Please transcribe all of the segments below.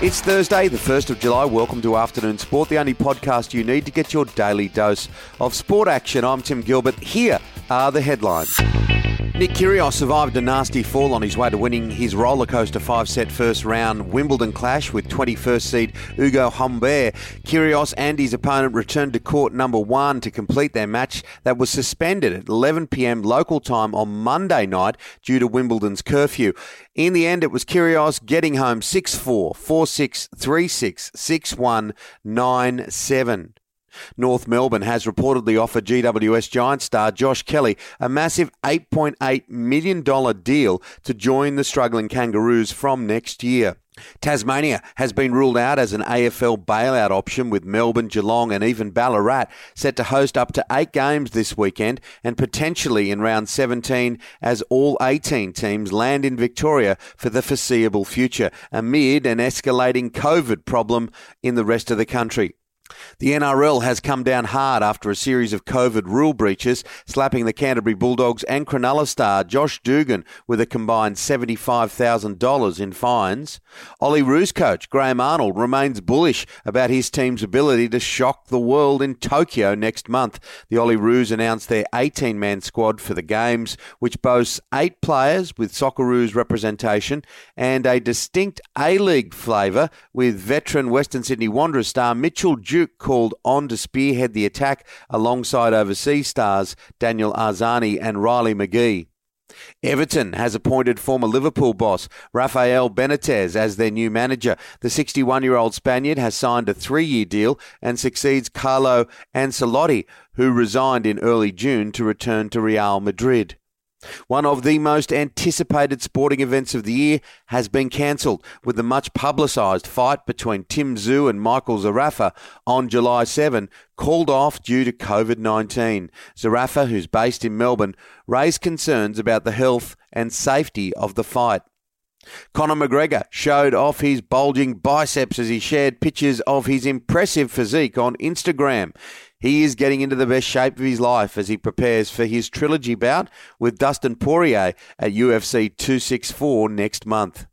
It's Thursday, the 1st of July. Welcome to Afternoon Sport, the only podcast you need to get your daily dose of sport action. I'm Tim Gilbert. Here are the headlines. Nick Kyrgios survived a nasty fall on his way to winning his rollercoaster five-set first round Wimbledon clash with 21st seed Ugo Humbert. Kyrgios and his opponent returned to court number one to complete their match that was suspended at 11 p.m. local time on Monday night due to Wimbledon's curfew. In the end, it was Kyrgios getting home 6-4, 4-6, 3-6, 6-1, 9-7. North Melbourne has reportedly offered GWS Giant star Josh Kelly a massive $8.8 million deal to join the struggling Kangaroos from next year. Tasmania has been ruled out as an AFL bailout option with Melbourne, Geelong, and even Ballarat set to host up to eight games this weekend and potentially in round 17 as all 18 teams land in Victoria for the foreseeable future amid an escalating COVID problem in the rest of the country. The NRL has come down hard after a series of COVID rule breaches, slapping the Canterbury Bulldogs and Cronulla star Josh Dugan with a combined $75,000 in fines. Olyroos coach Graham Arnold remains bullish about his team's ability to shock the world in Tokyo next month. The Olyroos announced their 18 man squad for the Games, which boasts eight players with Socceroos representation and a distinct A League flavour with veteran Western Sydney Wanderers star Mitchell Duke called on to spearhead the attack alongside overseas stars Daniel Arzani and Riley McGree. Everton has appointed former Liverpool boss Rafael Benitez as their new manager. The 61 year old Spaniard has signed a three year deal and succeeds Carlo Ancelotti, who resigned in early June to return to Real Madrid. One of the most anticipated sporting events of the year has been cancelled with the much publicised fight between Tim Tszyu and Michael Zarafa on July 7 called off due to COVID 19. Zarafa, who's based in Melbourne, raised concerns about the health and safety of the fight. Conor McGregor showed off his bulging biceps as he shared pictures of his impressive physique on Instagram. He is getting into the best shape of his life as he prepares for his trilogy bout with Dustin Poirier at UFC 264 next month.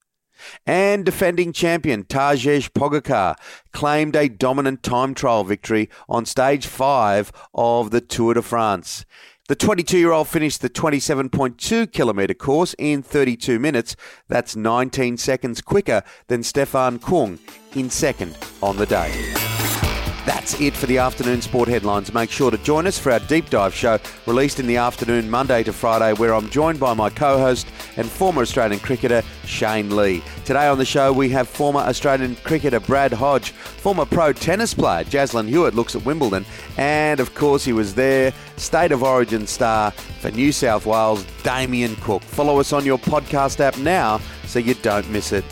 And defending champion Tadej Pogacar claimed a dominant time trial victory on stage 5 of the Tour de France. The 22 year old finished the 27.2 kilometre course in 32 minutes. That's 19 seconds quicker than Stefan Kung in second on the day. That's it for the afternoon sport headlines. Make sure to join us for our deep dive show released in the afternoon, Monday to Friday, where I'm joined by my co host and former Australian cricketer, Shane Lee. Today on the show, we have former Australian cricketer Brad Hodge, former pro tennis player Jaslyn Hewitt looks at Wimbledon, and of course, he was there, State of Origin star for New South Wales, Damien Cook. Follow us on your podcast app now so you don't miss it.